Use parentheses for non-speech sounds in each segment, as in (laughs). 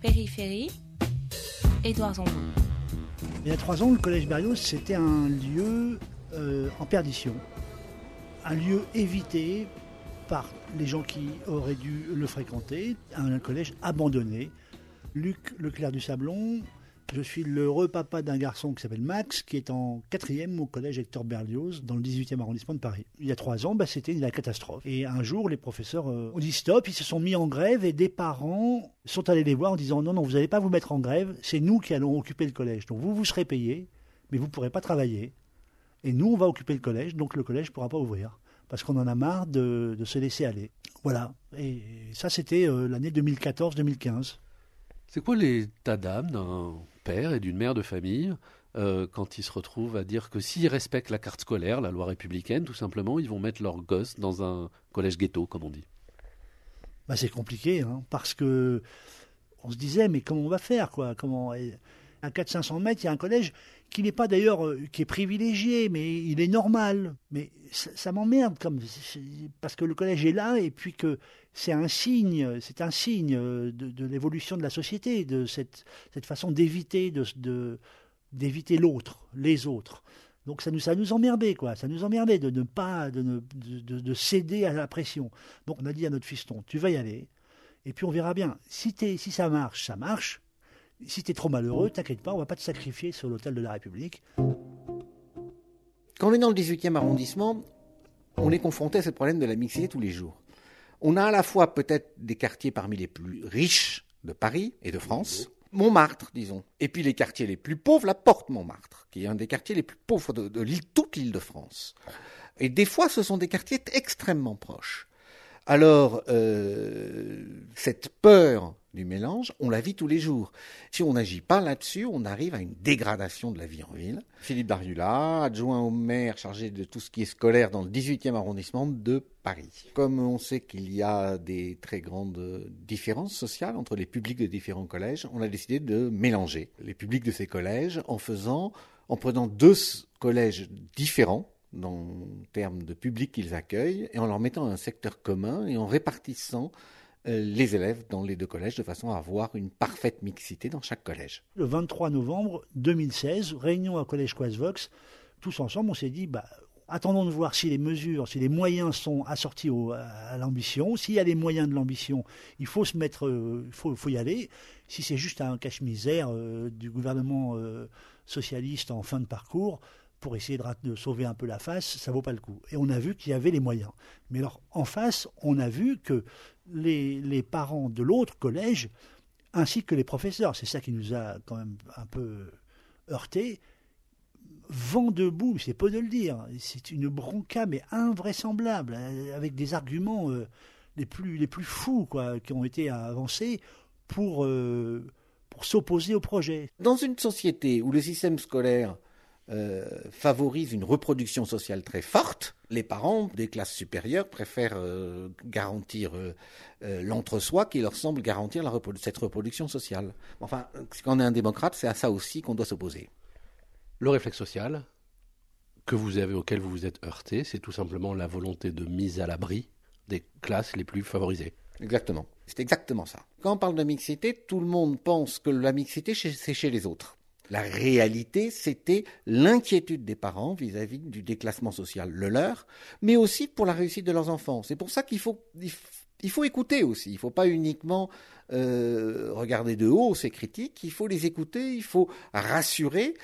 Périphérie, Édouard Zambon. Il y a trois ans, le collège Berlioz, c'était un lieu euh, en perdition. Un lieu évité par les gens qui auraient dû le fréquenter, un collège abandonné. Luc Leclerc du Sablon, je suis l'heureux papa d'un garçon qui s'appelle Max, qui est en quatrième au collège Hector Berlioz, dans le 18e arrondissement de Paris. Il y a trois ans, bah, c'était la catastrophe. Et un jour, les professeurs euh, ont dit stop, ils se sont mis en grève et des parents sont allés les voir en disant non, non, vous n'allez pas vous mettre en grève, c'est nous qui allons occuper le collège. Donc vous, vous serez payés, mais vous ne pourrez pas travailler. Et nous, on va occuper le collège, donc le collège ne pourra pas ouvrir. Parce qu'on en a marre de, se laisser aller. Voilà. Et ça, c'était euh, l'année 2014-2015. C'est quoi l'état d'âme d'un et d'une mère de famille euh, quand ils se retrouvent à dire que s'ils respectent la carte scolaire, la loi républicaine, tout simplement, ils vont mettre leurs gosses dans un collège ghetto, comme on dit. Bah, C'est compliqué, hein, parce que on se disait, mais comment on va faire quoi? Comment, À 400-500 mètres, il y a un collège qui n'est pas d'ailleurs euh, qui est privilégié, mais il est normal. Mais ça, m'emmerde parce que le collège est là et puis que c'est un signe, c'est un signe euh, de, l'évolution de la société, de cette, façon d'éviter de, d'éviter l'autre, les autres. Donc ça nous, ça nous emmerdait, quoi. Ça nous emmerdait de ne pas, de, ne, de, céder à la pression. Donc on a dit à notre fiston, tu vas y aller, et puis on verra bien. Si, si ça marche, ça marche. Si tu es trop malheureux, t'inquiète pas, on va pas te sacrifier sur l'hôtel de la République. Quand on est dans le 18e arrondissement, on est confronté à ce problème de la mixité tous les jours. On a à la fois peut-être des quartiers parmi les plus riches de Paris et de France, Montmartre, disons, et puis les quartiers les plus pauvres, la Porte Montmartre, qui est un des quartiers les plus pauvres de, toute l'île de France. Et des fois, ce sont des quartiers extrêmement proches. Alors, euh, cette peur du mélange, on la vit tous les jours. Si on n'agit pas là-dessus, on arrive à une dégradation de la vie en ville. Philippe Dariula, adjoint au maire chargé de tout ce qui est scolaire dans le 18e arrondissement de Paris. Comme on sait qu'il y a des très grandes différences sociales entre les publics de différents collèges, on a décidé de mélanger les publics de ces collèges en faisant, en prenant deux collèges différents, dans termes de public qu'ils accueillent, et en leur mettant un secteur commun et en répartissant euh, les élèves dans les deux collèges de façon à avoir une parfaite mixité dans chaque collège. Le 23 novembre 2016, réunion à Collège Quasvox, tous ensemble, on s'est dit, bah, attendons de voir si les mesures, si les moyens sont assortis à l'ambition. S'il y a les moyens de l'ambition, il faut se mettre, euh, il faut, y aller. Si c'est juste un cache-misère euh, du gouvernement socialiste en fin de parcours, pour essayer de, sauver un peu la face, ça vaut pas le coup. Et on a vu qu'il y avait les moyens. Mais alors, en face, on a vu que les, parents de l'autre collège, ainsi que les professeurs, c'est ça qui nous a quand même un peu heurté, vent debout, c'est pas de le dire. C'est une bronca, mais invraisemblable, avec des arguments euh, les, plus, les plus fous quoi, qui ont été avancés pour, euh, pour s'opposer au projet. Dans une société où le système scolaire euh, favorise une reproduction sociale très forte. Les parents des classes supérieures préfèrent euh, garantir euh, l'entre-soi qui leur semble garantir cette reproduction sociale. Enfin, quand on est un démocrate, c'est à ça aussi qu'on doit s'opposer. Le réflexe social que vous avez, auquel vous vous êtes heurté, c'est tout simplement la volonté de mise à l'abri des classes les plus favorisées. Exactement. C'est exactement ça. Quand on parle de mixité, tout le monde pense que la mixité, c'est chez les autres. La réalité, c'était l'inquiétude des parents vis-à-vis du déclassement social, le leur, mais aussi pour la réussite de leurs enfants. C'est pour ça qu'il faut, écouter aussi. Il ne faut pas uniquement euh, regarder de haut ces critiques. Il faut les écouter. Il faut rassurer.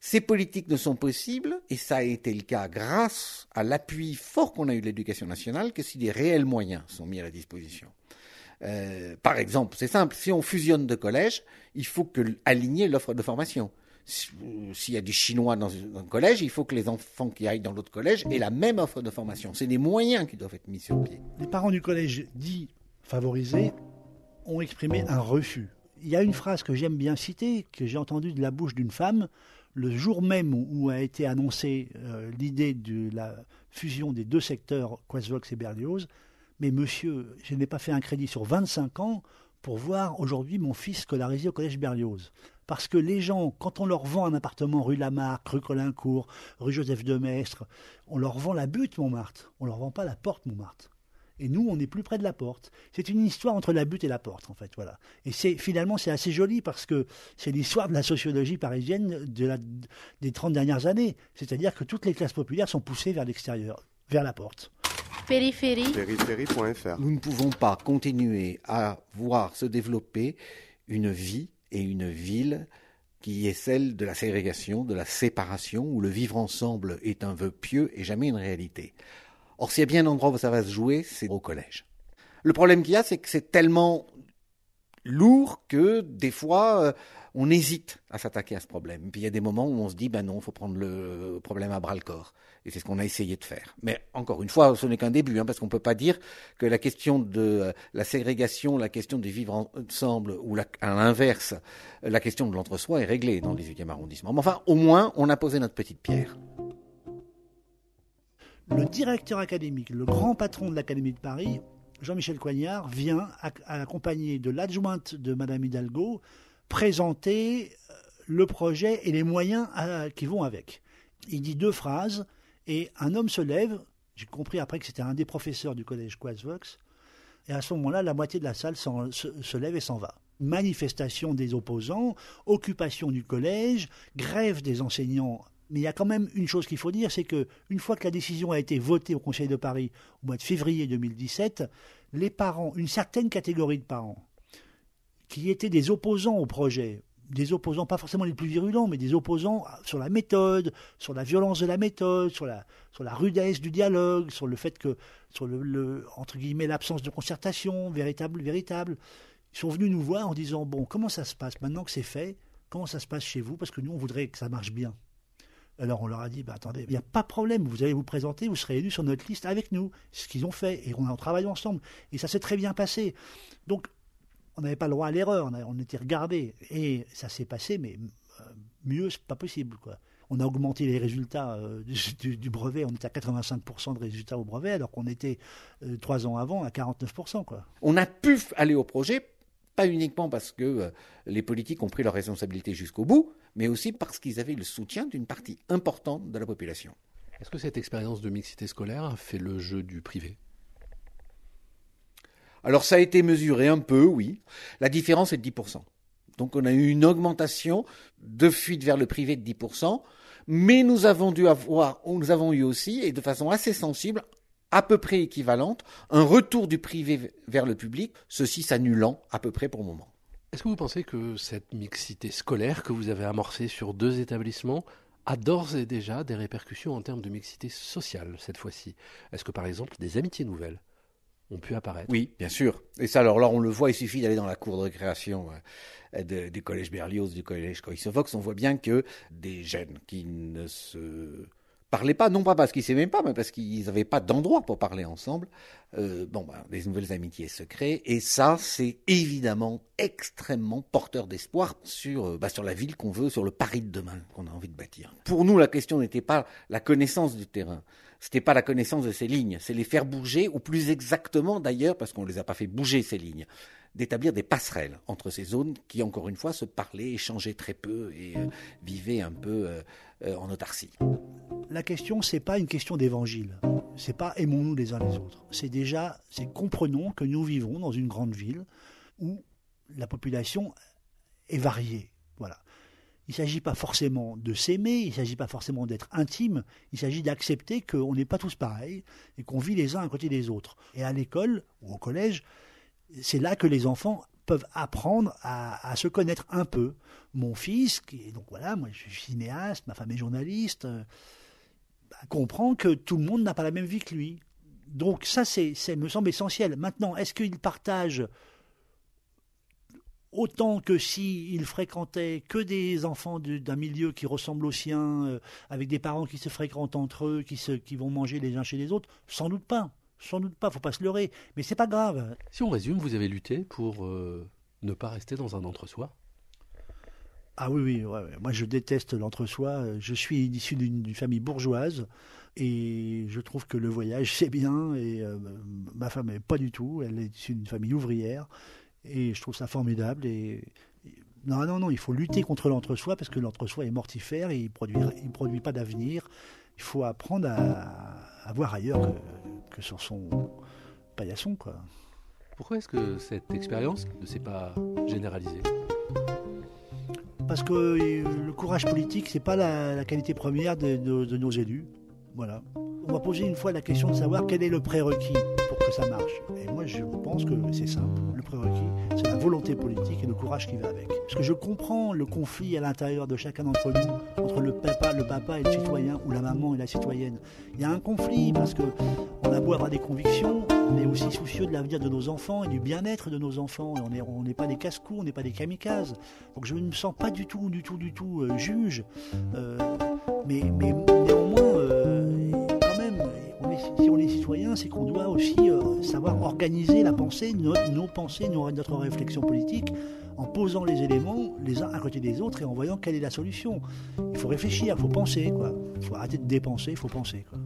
Ces politiques ne sont possibles, et ça a été le cas grâce à l'appui fort qu'on a eu de l'éducation nationale, que si des réels moyens sont mis à la disposition. Euh, par exemple, c'est simple, si on fusionne de collèges, il faut que, aligner l'offre de formation. S'il y a du chinois dans un collège, il faut que les enfants qui aillent dans l'autre collège aient la même offre de formation. C'est des moyens qui doivent être mis sur pied. Les parents du collège dit favorisés ont exprimé un refus. Il y a une phrase que j'aime bien citer, que j'ai entendue de la bouche d'une femme, le jour même où a été annoncée euh, l'idée de la fusion des deux secteurs, Quasvox et Berlioz, mais monsieur, je n'ai pas fait un crédit sur 25 ans pour voir aujourd'hui mon fils scolarisé au collège Berlioz. Parce que les gens, quand on leur vend un appartement rue Lamarck, rue Colincourt, rue Joseph de on leur vend la butte Montmartre, on leur vend pas la porte Montmartre. Et nous, on est plus près de la porte. C'est une histoire entre la butte et la porte, en fait. Voilà. Et c'est finalement, c'est assez joli parce que c'est l'histoire de la sociologie parisienne des 30 dernières années. C'est-à-dire que toutes les classes populaires sont poussées vers l'extérieur, vers la porte. Périphérie. Périphérie.fr. Nous ne pouvons pas continuer à voir se développer une vie et une ville qui est celle de la ségrégation, de la séparation, où le vivre ensemble est un vœu pieux et jamais une réalité. Or, s'il y a bien un endroit où ça va se jouer, c'est au collège. Le problème qu'il y a, c'est que c'est tellement lourd que des fois, euh, on hésite à s'attaquer à ce problème. Puis il y a des moments où on se dit, ben non, il faut prendre le problème à bras le corps. Et c'est ce qu'on a essayé de faire. Mais encore une fois, ce n'est qu'un début, hein, parce qu'on ne peut pas dire que la question de euh, la ségrégation, la question du vivre ensemble, ou à l'inverse, la question de l'entre-soi est réglée dans le 18e arrondissement. Mais enfin, au moins, on a posé notre petite pierre. Le directeur académique, le grand patron de l'Académie de Paris, Jean-Michel Coignard, vient, accompagné de l'adjointe de Madame Hidalgo, présenter euh, le projet et les moyens euh, qui vont avec. Il dit deux phrases et un homme se lève. J'ai compris après que c'était un des professeurs du collège Quasvox. Et à ce moment-là, la moitié de la salle se, se lève et s'en va. Manifestation des opposants, occupation du collège, grève des enseignants mais il y a quand même une chose qu'il faut dire, c'est que une fois que la décision a été votée au Conseil de Paris au mois de février 2017, les parents, une certaine catégorie de parents, qui étaient des opposants au projet, des opposants pas forcément les plus virulents, mais des opposants sur la méthode, sur la violence de la méthode, sur la, sur la rudesse du dialogue, sur le fait que, sur le, entre guillemets, l'absence de concertation véritable, véritable, ils sont venus nous voir en disant bon, comment ça se passe maintenant que c'est fait? Comment ça se passe chez vous? Parce que nous, on voudrait que ça marche bien. Alors on leur a dit, bah, attendez, il n'y a pas de problème, vous allez vous présenter, vous serez élus sur notre liste avec nous. Ce qu'ils ont fait, et on a travaillé ensemble. Et ça s'est très bien passé. Donc, on n'avait pas le droit à l'erreur, on, était regardé. Et ça s'est passé, mais euh, mieux, c'est pas possible. Quoi. On a augmenté les résultats euh, (laughs) du, brevet, on était à 85% de résultats au brevet, alors qu'on était euh, trois ans avant à 49%. Quoi. On a pu aller au projet pas uniquement parce que euh, les politiques ont pris leurs responsabilités jusqu'au bout, mais aussi parce qu'ils avaient le soutien d'une partie importante de la population. Est-ce que cette expérience de mixité scolaire a fait le jeu du privé? Alors ça a été mesuré un peu, oui. La différence est de 10%. Donc on a eu une augmentation de fuite vers le privé de 10%, mais nous avons dû avoir, nous avons eu aussi, et de façon assez sensible, à peu près équivalente, un retour du privé vers le public, ceci s'annulant à peu près pour le moment. Est-ce que vous pensez que cette mixité scolaire que vous avez amorcée sur deux établissements a d'ores et déjà des répercussions en termes de mixité sociale cette fois-ci? Est-ce que par exemple des amitiés nouvelles ont pu apparaître Oui, bien sûr. Et ça, alors là, on le voit, il suffit d'aller dans la cour de récréation euh, du collège Berlioz, du collège Coysevox, on voit bien que des jeunes qui ne se parlaient pas, non pas parce qu'ils s'aimaient pas, mais parce qu'ils n'avaient pas d'endroit pour parler ensemble. Euh, bon, ben, des nouvelles amitiés se créent, et ça, c'est évidemment extrêmement porteur d'espoir sur, euh, bah, sur la ville qu'on veut, sur le Paris de demain qu'on a envie de bâtir. Pour nous, la question n'était pas la connaissance du terrain, c'était pas la connaissance de ces lignes, c'est les faire bouger, ou plus exactement d'ailleurs, parce qu'on les a pas fait bouger ces lignes, d'établir des passerelles entre ces zones qui, encore une fois, se parlaient, échangeaient très peu et euh, vivaient un peu en autarcie la question, c'est pas une question d'évangile. C'est pas aimons-nous les uns les autres. C'est déjà, c'est comprenons que nous vivons dans une grande ville où la population est variée. Il ne s'agit pas forcément de s'aimer, il ne s'agit pas forcément d'être intime, il s'agit d'accepter qu'on n'est pas tous pareils et qu'on vit les uns à côté des autres. Et à l'école ou au collège, c'est là que les enfants peuvent apprendre à, se connaître un peu. Mon fils, qui donc voilà, moi je suis cinéaste, ma femme est journaliste, euh, bah, comprend que tout le monde n'a pas la même vie que lui. Donc ça, c'est, me semble essentiel. Maintenant, est-ce qu'il partage autant que s'il fréquentait que des enfants d'un milieu qui ressemble au sien, euh, avec des parents qui se fréquentent entre eux, qui, se, qui vont manger les uns chez les autres Sans doute pas. Sans doute pas, faut pas se leurrer. Mais c'est pas grave. Si on résume, vous avez lutté pour euh, ne pas rester dans un entre-soi ah oui, oui, moi je déteste l'entre-soi. Je suis issu d'une famille bourgeoise et je trouve que le voyage (laughs) c'est bien et euh, ma femme n'est pas du tout. Elle est issue d'une famille ouvrière et je trouve ça formidable. Et, non, non, non, il faut lutter contre l'entre-soi parce que l'entre-soi est mortifère et il ne produit, il produit pas d'avenir. Il faut apprendre à, voir ailleurs que, sur son, paillasson, quoi. Pourquoi est-ce que cette expérience ne s'est pas généralisée? Parce que euh, le courage politique, c'est pas la, la qualité première de, de- de nos élus. Voilà. On m'a posé une fois la question de savoir quel est le prérequis pour que ça marche. Et moi, je pense que c'est simple. Le prérequis, c'est la volonté politique et le courage qui va avec. Parce que je comprends le conflit à l'intérieur de chacun d'entre nous, entre le papa, le papa et le citoyen, ou la maman et la citoyenne. Il y a un conflit parce que on a beau avoir des convictions, on est aussi soucieux de l'avenir de nos enfants et du bien-être de nos enfants. On n'est pas des casse-cou, on n'est pas des kamikazes. Donc je ne me sens pas du tout, du tout, du tout euh, juge. Euh, mais, mais néanmoins, euh, c'est qu'on doit aussi euh, savoir organiser la pensée, nos pensées, notre réflexion politique, en posant les éléments les uns à côté des autres et en voyant quelle est la solution. Il faut réfléchir, il faut penser, quoi. Il faut arrêter de dépenser, il faut penser, quoi.